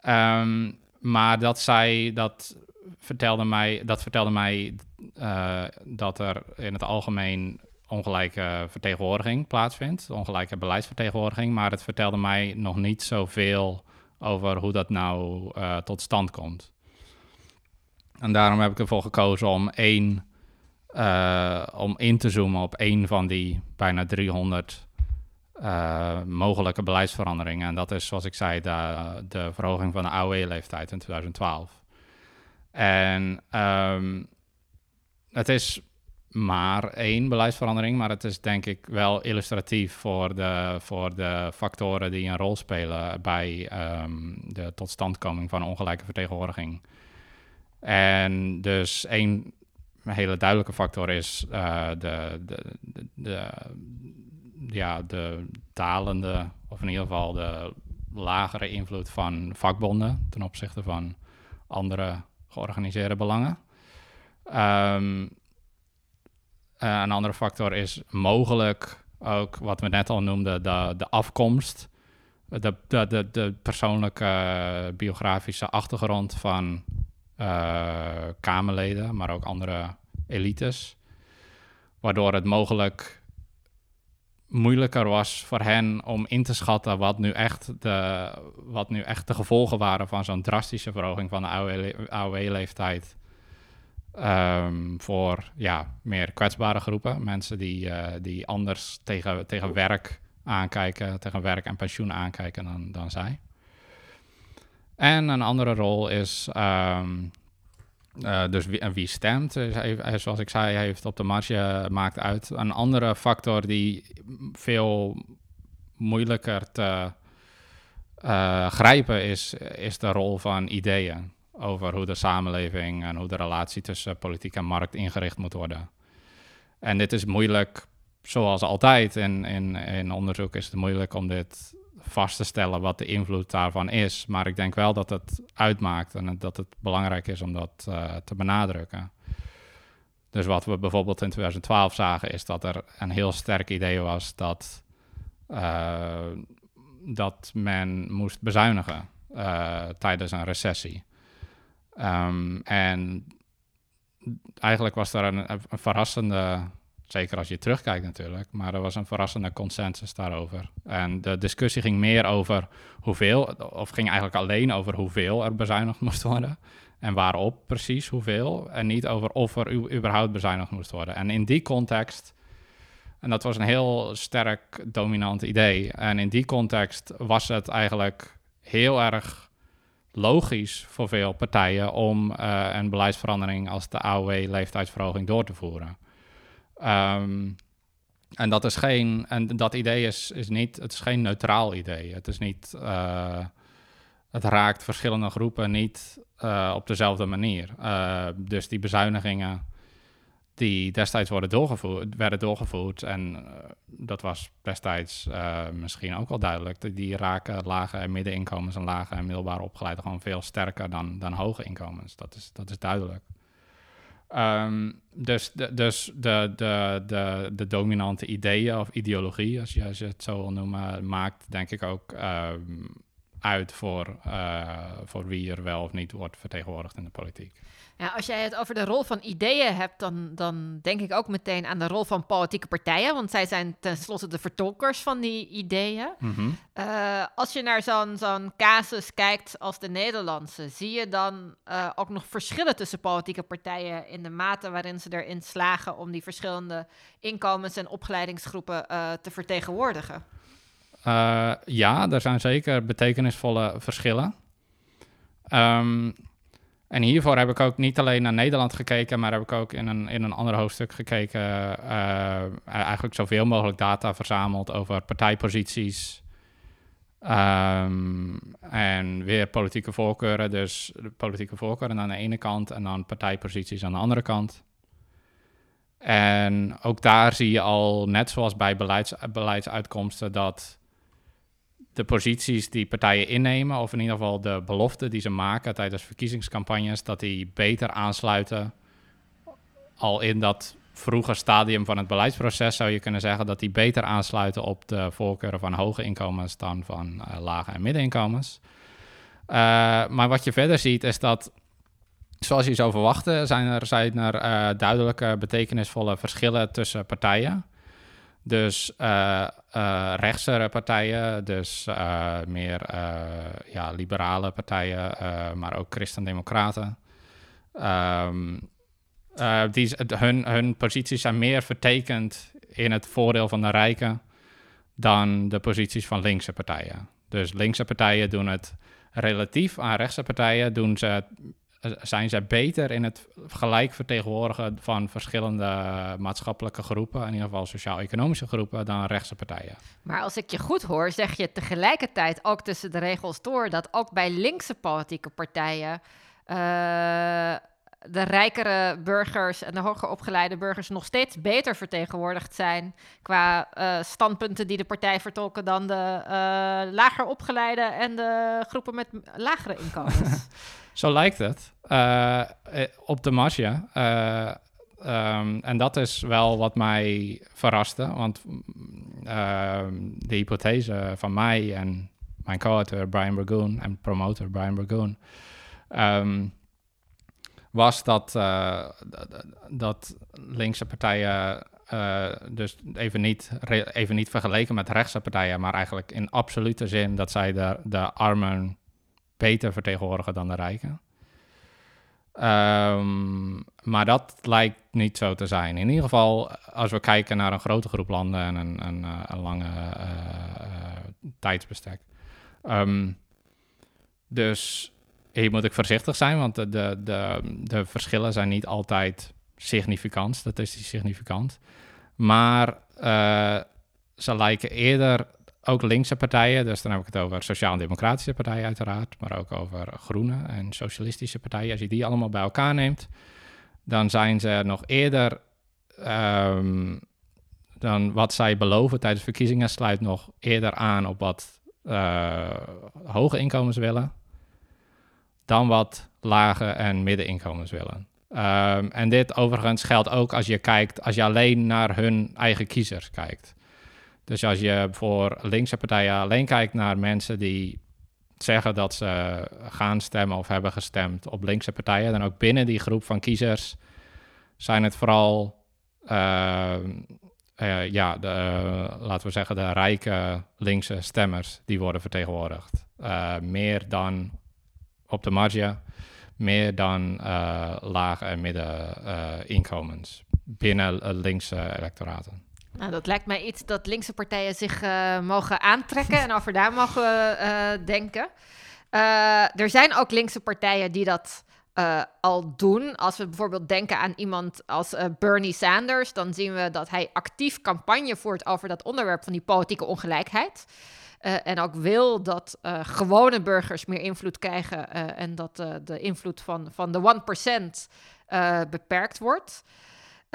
Um, maar dat zij, dat vertelde mij, dat vertelde mij uh, dat er in het algemeen ongelijke vertegenwoordiging plaatsvindt, ongelijke beleidsvertegenwoordiging, maar het vertelde mij nog niet zoveel over hoe dat nou uh, tot stand komt. En daarom heb ik ervoor gekozen om één, uh, om in te zoomen op één van die bijna 300 uh, mogelijke beleidsveranderingen. En dat is, zoals ik zei, de, de verhoging van de AOW-leeftijd in 2012. En um, het is maar één beleidsverandering, maar het is denk ik wel illustratief voor de, voor de factoren die een rol spelen bij um, de totstandkoming van ongelijke vertegenwoordiging. En dus één hele duidelijke factor is uh, de, de, de, ja, de dalende, of in ieder geval de lagere invloed van vakbonden ten opzichte van andere georganiseerde belangen. Um, uh, een andere factor is mogelijk ook wat we net al noemden, de, de afkomst, de, de, de, de persoonlijke biografische achtergrond van uh, Kamerleden, maar ook andere elites. Waardoor het mogelijk moeilijker was voor hen om in te schatten wat nu echt de, wat nu echt de gevolgen waren van zo'n drastische verhoging van de AOW-leeftijd. Um, voor ja, meer kwetsbare groepen. Mensen die, uh, die anders tegen, tegen werk aankijken, tegen werk en pensioen aankijken dan, dan zij. En een andere rol is um, uh, dus wie, wie stemt, zoals ik zei, heeft op de marge maakt uit. Een andere factor die veel moeilijker te uh, grijpen is, is de rol van ideeën over hoe de samenleving en hoe de relatie tussen politiek en markt ingericht moet worden. En dit is moeilijk, zoals altijd in, in onderzoek is het moeilijk om dit vast te stellen wat de invloed daarvan is. Maar ik denk wel dat het uitmaakt en dat het belangrijk is om dat uh, te benadrukken. Dus wat we bijvoorbeeld in 2012 zagen, is dat er een heel sterk idee was dat, uh, dat men moest bezuinigen uh, tijdens een recessie. Um, en eigenlijk was een, een verrassende Zeker als je terugkijkt natuurlijk. Maar er was een verrassende consensus daarover. En de discussie ging meer over hoeveel, of ging eigenlijk alleen over hoeveel er bezuinigd moest worden. En waarop precies hoeveel. En niet over of er überhaupt bezuinigd moest worden. En in die context, en dat was een heel sterk dominant idee. En in die context was het eigenlijk heel erg logisch voor veel partijen om uh, een beleidsverandering als de AOW-leeftijdsverhoging door te voeren. Um, en dat is geen, en dat idee is, is niet, het is geen neutraal idee. Het is niet, uh, het raakt verschillende groepen niet uh, op dezelfde manier. Uh, dus die bezuinigingen die destijds worden doorgevoerd, werden doorgevoerd, en dat was destijds misschien ook wel duidelijk, die raken lage en middeninkomens en lage en middelbaar opgeleiden gewoon veel sterker dan, dan hoge inkomens. Dat is, dat is duidelijk. Um, dus de, dus de, de, de, de dominante ideeën of ideologie, als je, het zo wil noemen, maakt denk ik ook um, uit voor, uh, voor wie er wel of niet wordt vertegenwoordigd in de politiek. Ja, als jij het over de rol van ideeën hebt, dan, dan denk ik ook meteen aan de rol van politieke partijen. Want zij zijn tenslotte de vertolkers van die ideeën. Mm -hmm. uh, als je naar zo'n zo'n casus kijkt als de Nederlandse, zie je dan uh, ook nog verschillen tussen politieke partijen in de mate waarin ze erin slagen om die verschillende inkomens- en opgeleidingsgroepen uh, te vertegenwoordigen? ja, er zijn zeker betekenisvolle verschillen. Um, en hiervoor heb ik ook niet alleen naar Nederland gekeken, maar heb ik ook in een, in een ander hoofdstuk gekeken. Uh, eigenlijk zoveel mogelijk data verzameld over partijposities. Um, en weer politieke voorkeuren. Dus politieke voorkeuren aan de ene kant en dan partijposities aan de andere kant. En ook daar zie je al, net zoals bij beleids, beleidsuitkomsten, dat de posities die partijen innemen, of in ieder geval de beloften die ze maken tijdens verkiezingscampagnes, dat die beter aansluiten al in dat vroege stadium van het beleidsproces zou je kunnen zeggen dat die beter aansluiten op de voorkeuren van hoge inkomens dan van uh, lage en middeninkomens. Uh, maar wat je verder ziet is dat, zoals je zou verwachten, zijn er, zijn er uh, duidelijke betekenisvolle verschillen tussen partijen. Dus uh, uh, rechtse partijen, dus uh, meer ja, liberale partijen, maar ook christendemocraten. Um, die, hun, hun posities zijn meer vertekend in het voordeel van de rijken dan de posities van linkse partijen. Dus linkse partijen doen het relatief aan rechtse partijen, doen ze zijn zij beter in het gelijk vertegenwoordigen van verschillende maatschappelijke groepen, in ieder geval sociaal-economische groepen, dan rechtse partijen. Maar als ik je goed hoor, zeg je tegelijkertijd ook tussen de regels door dat ook bij linkse politieke partijen uh, de rijkere burgers en de hoger opgeleide burgers nog steeds beter vertegenwoordigd zijn qua uh, standpunten die de partij vertolken dan de uh, lager opgeleide en de groepen met lagere inkomens. Zo lijkt het. Uh, op de marge. Uh, um, en dat is wel wat mij verraste. Want uh, de hypothese van mij en mijn co-auteur Brian Burgoon en promotor Brian Burgoon... Um, was dat, dat linkse partijen dus even niet, even niet vergeleken met rechtse partijen, maar eigenlijk in absolute zin dat zij de, de armen beter vertegenwoordigen dan de rijken. Um, maar dat lijkt niet zo te zijn. In ieder geval, als we kijken naar een grote groep landen en een, een, eh, lange uh, uh, tijdsbestek. Um, dus hier moet ik voorzichtig zijn, want de, de, de, verschillen zijn niet altijd significant, statistisch significant. Maar ze lijken eerder ook linkse partijen, dus dan heb ik het over sociaal-democratische partijen uiteraard, maar ook over groene en socialistische partijen. Als je die allemaal bij elkaar neemt, dan zijn ze nog eerder um, dan wat zij beloven tijdens verkiezingen, sluit nog eerder aan op wat uh, hoge inkomens willen, dan wat lage en middeninkomens willen. Um, en dit overigens geldt ook als je kijkt, als je alleen naar hun eigen kiezers kijkt. Dus als je voor linkse partijen alleen kijkt naar mensen die zeggen dat ze gaan stemmen of hebben gestemd op linkse partijen, dan ook binnen die groep van kiezers zijn het vooral, uh, uh, ja, de, uh, laten we zeggen, de rijke linkse stemmers die worden vertegenwoordigd. meer dan op de marge, meer dan lage en middeninkomens binnen linkse electoraten. Nou, dat lijkt mij iets dat linkse partijen zich uh, mogen aantrekken en over daar mogen uh, denken. Uh, er zijn ook linkse partijen die dat al doen. Als we bijvoorbeeld denken aan iemand als Bernie Sanders, dan zien we dat hij actief campagne voert over dat onderwerp van die politieke ongelijkheid. en ook wil dat gewone burgers meer invloed krijgen en dat de invloed van, van de 1% beperkt wordt.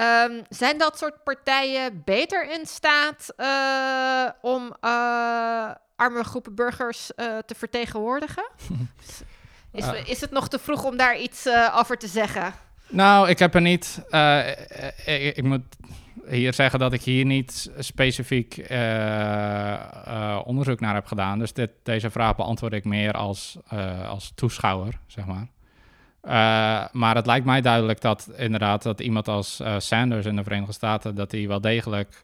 Um, zijn dat soort partijen beter in staat uh, om uh, arme groepen burgers uh, te vertegenwoordigen? is, is, het nog te vroeg om daar iets over te zeggen? Nou, ik heb er niet. Ik, ik, moet hier zeggen dat ik hier niet specifiek onderzoek naar heb gedaan. Dus dit, deze vraag beantwoord ik meer als, als toeschouwer, zeg maar. Uh, maar het lijkt mij duidelijk dat inderdaad dat iemand als uh, Sanders in de Verenigde Staten, dat hij wel degelijk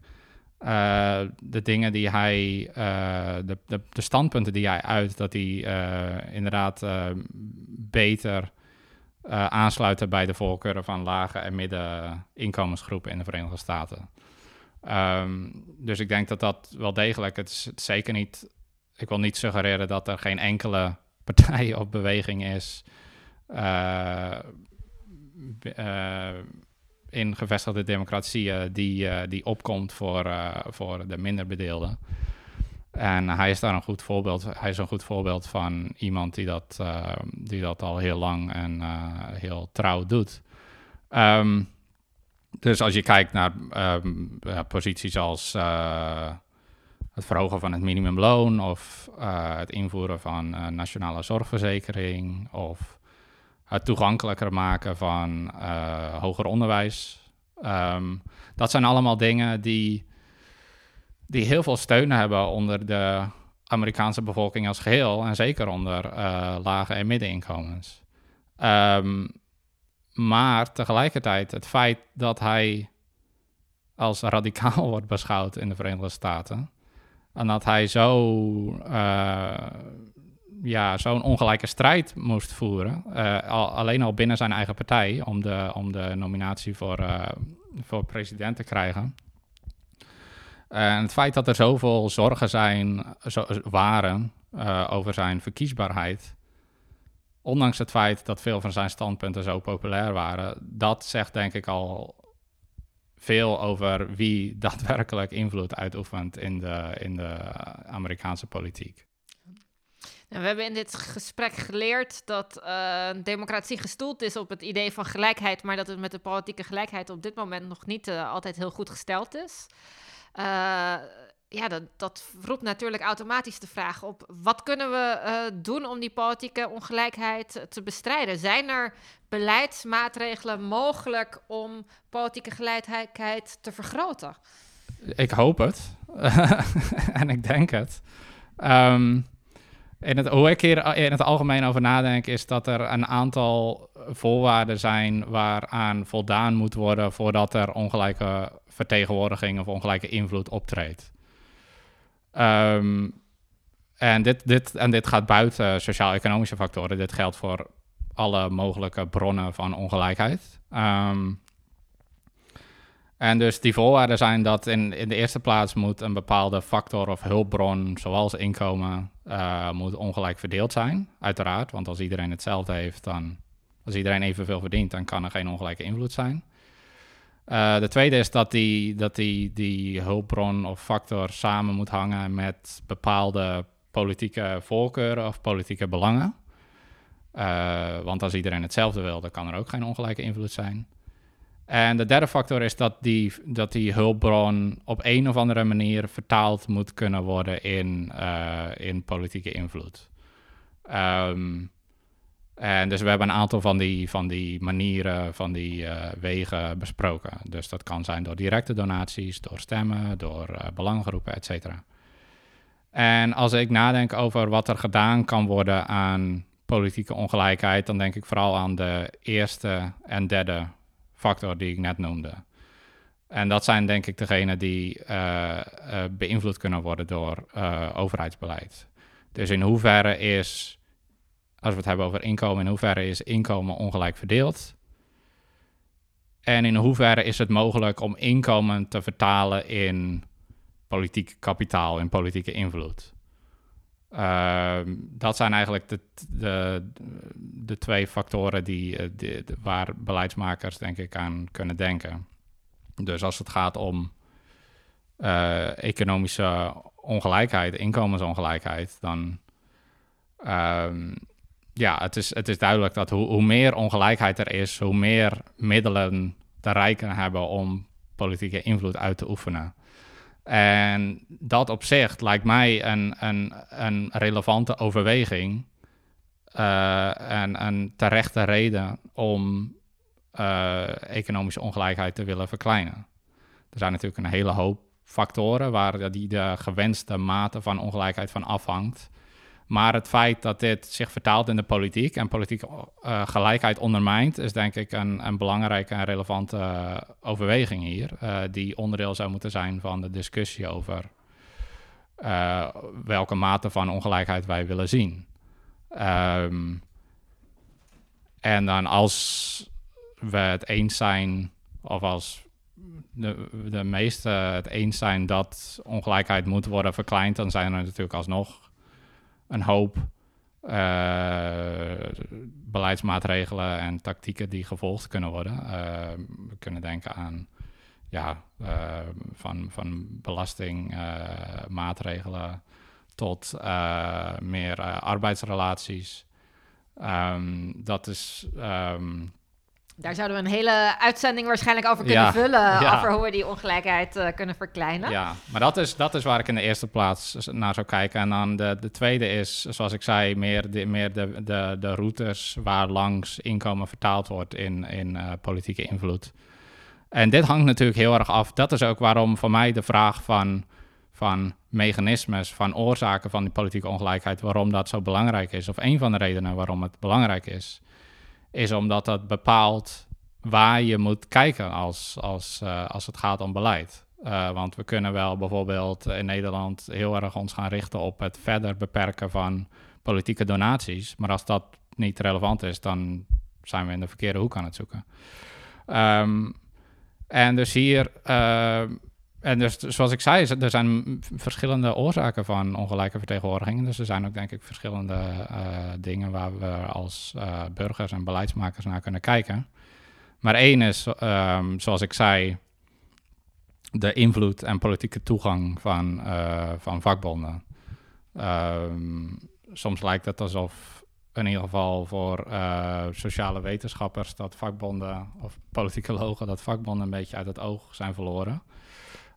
uh, de dingen die hij, de, de, de, standpunten die hij uit, dat hij inderdaad beter aansluiten bij de voorkeuren van lage en middeninkomensgroepen in de Verenigde Staten. Um, dus ik denk dat dat wel degelijk, het is het zeker niet, ik wil niet suggereren dat er geen enkele partij of beweging is in gevestigde democratieën die, uh, die opkomt voor, voor de minder bedeelden. En hij is daar een goed voorbeeld. Hij is een goed voorbeeld van iemand die dat, die dat al heel lang en heel trouw doet. Um, dus als je kijkt naar um, posities als het verhogen van het minimumloon of het invoeren van nationale zorgverzekering of het toegankelijker maken van hoger onderwijs. Ehm, dat zijn allemaal dingen die, die heel veel steun hebben onder de Amerikaanse bevolking als geheel en zeker onder uh, lage en middeninkomens. Um, maar tegelijkertijd het feit dat hij als radicaal wordt beschouwd in de Verenigde Staten en dat hij zo uh, ja, zo'n ongelijke strijd moest voeren, al, alleen al binnen zijn eigen partij om de, om de nominatie voor, voor president te krijgen. En het feit dat er zoveel zorgen zijn, zo, waren uh, over zijn verkiesbaarheid, ondanks het feit dat veel van zijn standpunten zo populair waren, dat zegt denk ik al veel over wie daadwerkelijk invloed uitoefent in de, in de Amerikaanse politiek. We hebben in dit gesprek geleerd dat uh, democratie gestoeld is op het idee van gelijkheid, maar dat het met de politieke gelijkheid op dit moment nog niet uh, altijd heel goed gesteld is. Uh, ja, dat, dat, roept natuurlijk automatisch de vraag op: wat kunnen we doen om die politieke ongelijkheid te bestrijden? Zijn er beleidsmaatregelen mogelijk om politieke gelijkheid te vergroten? Ik hoop het en ik denk het. Um, in het, hoe ik hier in het algemeen over nadenk, is dat er een aantal voorwaarden zijn waaraan voldaan moet worden voordat er ongelijke vertegenwoordiging of ongelijke invloed optreedt. Um, en, dit, dit, en dit gaat buiten sociaal-economische factoren. Dit geldt voor alle mogelijke bronnen van ongelijkheid. Um, en dus die voorwaarden zijn dat in, in de eerste plaats moet een bepaalde factor of hulpbron, zoals inkomen, uh, moet ongelijk verdeeld zijn. Uiteraard, want als iedereen hetzelfde heeft, dan als iedereen evenveel verdient, dan kan er geen ongelijke invloed zijn. Uh, de tweede is dat, die, dat die, die hulpbron of factor samen moet hangen met bepaalde politieke voorkeuren of politieke belangen. Uh, want als iedereen hetzelfde wil, dan kan er ook geen ongelijke invloed zijn. En de derde factor is dat die, dat die hulpbron op een of andere manier vertaald moet kunnen worden in, uh, in politieke invloed. Um, en dus we hebben een aantal van die, van die manieren, van die uh, wegen besproken. Dus dat kan zijn door directe donaties, door stemmen, door uh, belangengroepen, et cetera. En als ik nadenk over wat er gedaan kan worden aan politieke ongelijkheid, dan denk ik vooral aan de eerste en derde factor die ik net noemde. En dat zijn denk ik degenen die uh, beïnvloed kunnen worden door overheidsbeleid. Dus in hoeverre is als we het hebben over inkomen, in hoeverre is inkomen ongelijk verdeeld? En in hoeverre is het mogelijk om inkomen te vertalen in politiek kapitaal, in politieke invloed? Uh, dat zijn eigenlijk de, de, de twee factoren die, eh, de, waar beleidsmakers denk ik aan kunnen denken. Dus als het gaat om uh, economische ongelijkheid, inkomensongelijkheid, dan um, ja, het is, het is duidelijk dat hoe, hoe meer ongelijkheid er is, hoe meer middelen de rijken hebben om politieke invloed uit te oefenen. En dat op zich lijkt mij een, een, een relevante overweging uh, en een terechte reden om uh, economische ongelijkheid te willen verkleinen. Er zijn natuurlijk een hele hoop factoren waar die de gewenste mate van ongelijkheid van afhangt. Maar het feit dat dit zich vertaalt in de politiek en politieke uh, gelijkheid ondermijnt, is denk ik een, een belangrijke en relevante uh, overweging hier, uh, die onderdeel zou moeten zijn van de discussie over welke mate van ongelijkheid wij willen zien. Um, en dan als we het eens zijn, of als de, de meesten het eens zijn dat ongelijkheid moet worden verkleind, dan zijn er natuurlijk alsnog een hoop uh, beleidsmaatregelen en tactieken die gevolgd kunnen worden. Uh, we kunnen denken aan ja, uh, van, van belastingmaatregelen tot meer arbeidsrelaties. Um, dat is um, Daar zouden we een hele uitzending waarschijnlijk over kunnen Ja, vullen. ja. Over hoe we die ongelijkheid eh, kunnen verkleinen. Ja, maar dat is, dat is waar ik in de eerste plaats naar zou kijken. En dan de, de tweede is, zoals ik zei, meer de, meer de, de, de routes waar langs inkomen vertaald wordt in, in eh, politieke invloed. En dit hangt natuurlijk heel erg af. Dat is ook waarom voor mij de vraag van, van mechanismes, van oorzaken van die politieke ongelijkheid, waarom dat zo belangrijk is, of een van de redenen waarom het belangrijk is, is omdat dat bepaalt waar je moet kijken als, als, eh, als het gaat om beleid. Eh, want we kunnen wel bijvoorbeeld in Nederland heel erg ons gaan richten op het verder beperken van politieke donaties. Maar als dat niet relevant is, dan zijn we in de verkeerde hoek aan het zoeken. Ehm, en dus hier, eh, en dus zoals ik zei, er zijn verschillende oorzaken van ongelijke vertegenwoordiging. Dus er zijn ook denk ik verschillende eh, dingen waar we als eh, burgers en beleidsmakers naar kunnen kijken. Maar één is, ehm, zoals ik zei, de invloed en politieke toegang van, eh, van vakbonden. Ehm, soms lijkt het alsof, in ieder geval voor sociale wetenschappers, dat vakbonden of politicologen, dat vakbonden een beetje uit het oog zijn verloren.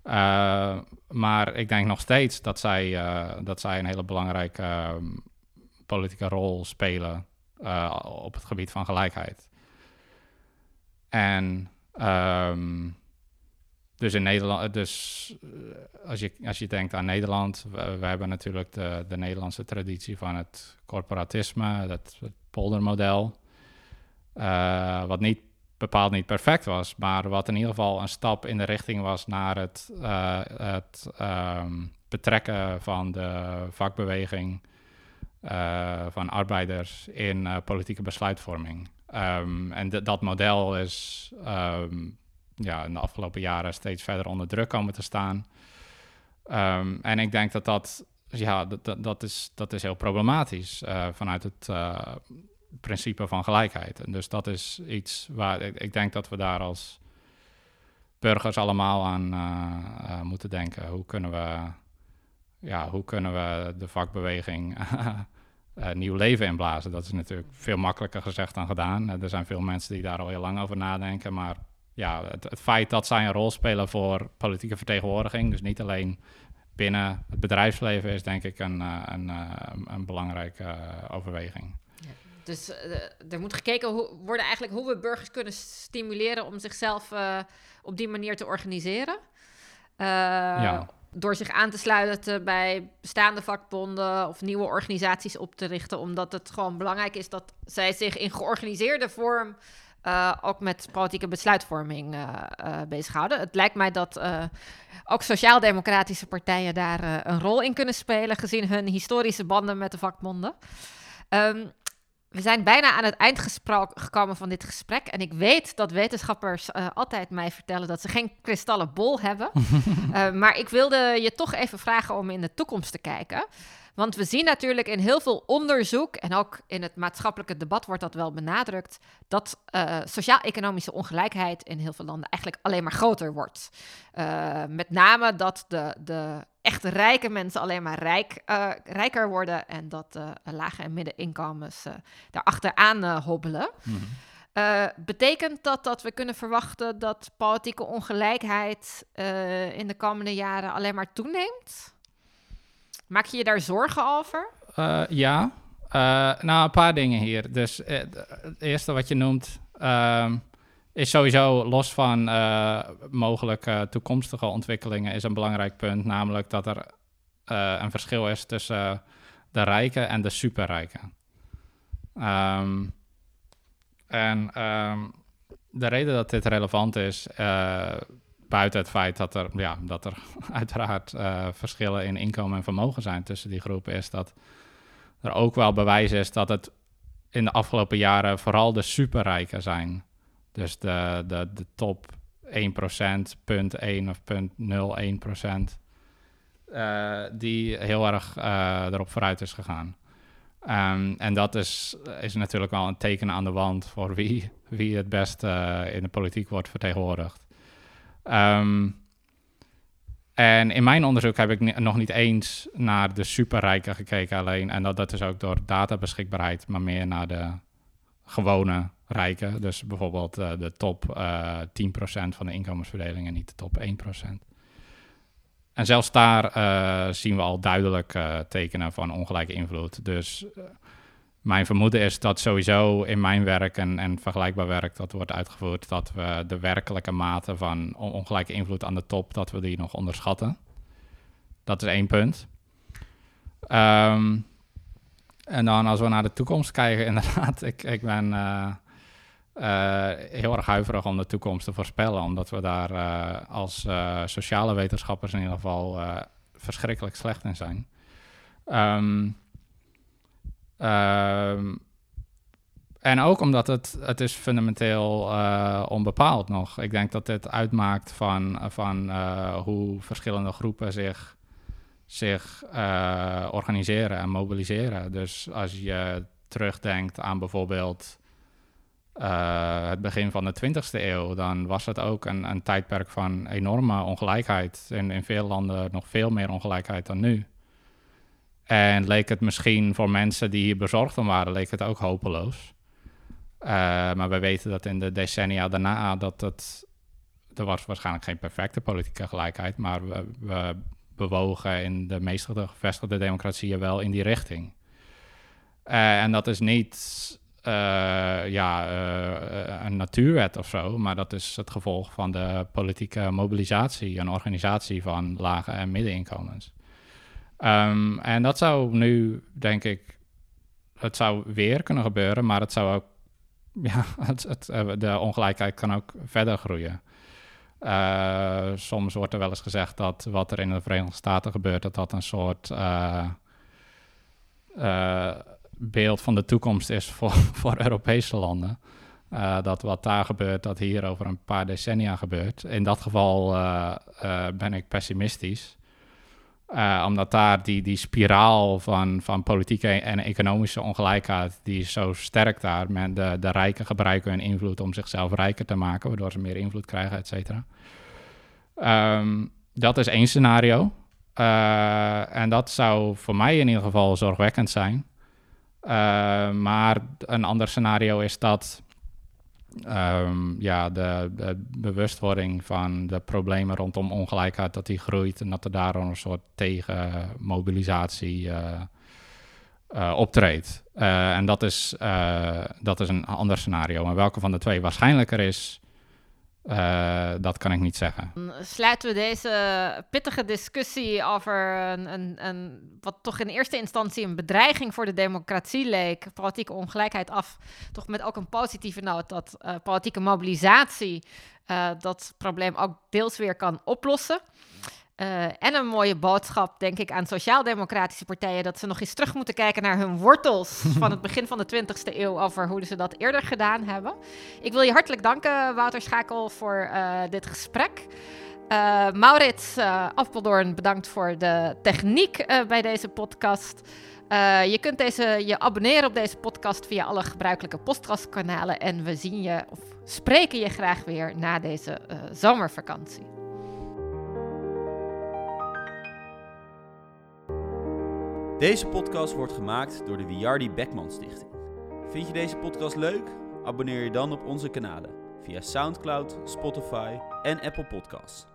Eh, maar ik denk nog steeds dat zij, eh, dat zij een hele belangrijke ehm, politieke rol spelen eh, op het gebied van gelijkheid. En ehm, dus in Nederland, dus als je, als je denkt aan Nederland, we, we hebben natuurlijk de, de Nederlandse traditie van het corporatisme, dat het poldermodel, wat niet bepaald niet perfect was, maar wat in ieder geval een stap in de richting was naar het, eh, het ehm, betrekken van de vakbeweging eh, van arbeiders in eh, politieke besluitvorming. Ehm, en dat model is ehm, ja, in de afgelopen jaren steeds verder onder druk komen te staan. En ik denk dat dat, ja, dat, dat, is, dat is heel problematisch vanuit het principe van gelijkheid. En dus dat is iets waar ik, denk dat we daar als burgers allemaal aan eh, eh, moeten denken. Hoe kunnen we, ja, hoe kunnen we de vakbeweging eh, nieuw leven inblazen? Dat is natuurlijk veel makkelijker gezegd dan gedaan. Er zijn veel mensen die daar al heel lang over nadenken, maar ja, het, het feit dat zij een rol spelen voor politieke vertegenwoordiging, dus niet alleen binnen het bedrijfsleven, is denk ik een, een, een belangrijke overweging. Dus eh, er moet gekeken hoe, worden eigenlijk hoe we burgers kunnen stimuleren om zichzelf eh, op die manier te organiseren. Eh, Ja. Door zich aan te sluiten bij bestaande vakbonden of nieuwe organisaties op te richten. Omdat het gewoon belangrijk is dat zij zich in georganiseerde vorm eh, ook met politieke besluitvorming eh, eh, bezighouden. Het lijkt mij dat eh, ook sociaal-democratische partijen daar eh, een rol in kunnen spelen, gezien hun historische banden met de vakbonden. Ehm, we zijn bijna aan het eind gekomen van dit gesprek. En ik weet dat wetenschappers eh, altijd mij vertellen dat ze geen kristallen bol hebben. Eh, maar ik wilde je toch even vragen om in de toekomst te kijken. Want we zien natuurlijk in heel veel onderzoek, en ook in het maatschappelijke debat wordt dat wel benadrukt, dat eh, sociaal-economische ongelijkheid in heel veel landen eigenlijk alleen maar groter wordt. Eh, met name dat de, de echt rijke mensen alleen maar rijk, eh, rijker worden en dat de lage en middeninkomens daar achteraan eh, hobbelen. Eh, betekent dat dat we kunnen verwachten dat politieke ongelijkheid in de komende jaren alleen maar toeneemt? Maak je je daar zorgen over? Eh, ja, Eh, nou een paar dingen hier. Dus eh, het eerste wat je noemt ehm, is sowieso los van mogelijke toekomstige ontwikkelingen is een belangrijk punt, namelijk dat er een verschil is tussen de rijken en de superrijken. Ehm, en ehm, de reden dat dit relevant is, buiten het feit dat er, ja, dat er uiteraard eh, verschillen in inkomen en vermogen zijn tussen die groepen, is dat er ook wel bewijs is dat het in de afgelopen jaren vooral de superrijken zijn. Dus de, de, de top 1%, punt 1 of punt 0,1%, eh, die heel erg eh, erop vooruit is gegaan. Ehm, en dat is, is natuurlijk wel een teken aan de wand voor wie, wie het best in de politiek wordt vertegenwoordigd. Ehm, en in mijn onderzoek heb ik nog niet eens naar de superrijken gekeken alleen. En dat, is ook door databeschikbaarheid, maar meer naar de gewone rijken. Dus bijvoorbeeld de top 10% van de inkomensverdeling en niet de top 1%. En zelfs daar zien we al duidelijk tekenen van ongelijke invloed. Dus mijn vermoeden is dat sowieso in mijn werk en, en vergelijkbaar werk dat wordt uitgevoerd, dat we de werkelijke mate van ongelijke invloed aan de top, dat we die nog onderschatten. Dat is één punt. Ehm, en dan als we naar de toekomst kijken, inderdaad, ik, ik ben uh, uh, heel erg huiverig om de toekomst te voorspellen, omdat we daar uh, als sociale wetenschappers in ieder geval verschrikkelijk slecht in zijn. Um, Um, en ook omdat het, het is fundamenteel uh, onbepaald nog. Ik denk dat dit uitmaakt van, van uh, hoe verschillende groepen zich, zich uh, organiseren en mobiliseren. Dus als je terugdenkt aan bijvoorbeeld het begin van de 20e eeuw, dan was het ook een, een tijdperk van enorme ongelijkheid. In, in veel landen nog veel meer ongelijkheid dan nu. En leek het misschien voor mensen die hier bezorgd om waren, leek het ook hopeloos. Uh, maar we weten dat in de decennia daarna dat het... Er was waarschijnlijk geen perfecte politieke gelijkheid, maar we, we bewogen in de meeste gevestigde democratieën wel in die richting. Uh, en dat is niet uh, ja, een natuurwet of zo, maar dat is het gevolg van de politieke mobilisatie en organisatie van lage en middeninkomens. Um, en dat zou nu, denk ik, het zou weer kunnen gebeuren, maar het zou ook, ja, het, eh, de ongelijkheid kan ook verder groeien. Uh, soms wordt er wel eens gezegd dat wat er in de Verenigde Staten gebeurt, dat dat een soort uh, beeld van de toekomst is voor, voor Europese landen. dat wat daar gebeurt, dat hier over een paar decennia gebeurt. In dat geval ben ik pessimistisch. Uh, omdat daar die, die spiraal van, van politieke en economische ongelijkheid, die is zo sterk daar. Met de, de rijken gebruiken hun invloed om zichzelf rijker te maken, waardoor ze meer invloed krijgen, et cetera. Um, dat is één scenario. Uh, en dat zou voor mij in ieder geval zorgwekkend zijn. Uh, maar een ander scenario is dat um, ja, de, de, bewustwording van de problemen rondom ongelijkheid, dat die groeit en dat er daarom een soort tegenmobilisatie uh, optreedt. Uh, en dat is, dat is een ander scenario. Maar welke van de twee waarschijnlijker is, uh, dat kan ik niet zeggen. Sluiten we deze pittige discussie over een, een, een, wat toch in eerste instantie een bedreiging voor de democratie leek, politieke ongelijkheid af, toch met ook een positieve noot dat uh, politieke mobilisatie uh, dat probleem ook deels weer kan oplossen. Uh, en een mooie boodschap, denk ik, aan sociaal-democratische partijen... dat ze nog eens terug moeten kijken naar hun wortels van het begin van de 20e eeuw... over hoe ze dat eerder gedaan hebben. Ik wil je hartelijk danken, Wouter Schakel, voor uh, dit gesprek. Uh, Maurits Afpeldoorn, bedankt voor de techniek bij deze podcast. je kunt deze, je abonneren op deze podcast via alle gebruikelijke podcastkanalen... en we zien je of spreken je graag weer na deze zomervakantie. Deze podcast wordt gemaakt door de Wiardi Beckman Stichting. Vind je deze podcast leuk? Abonneer je dan op onze kanalen via SoundCloud, Spotify en Apple Podcasts.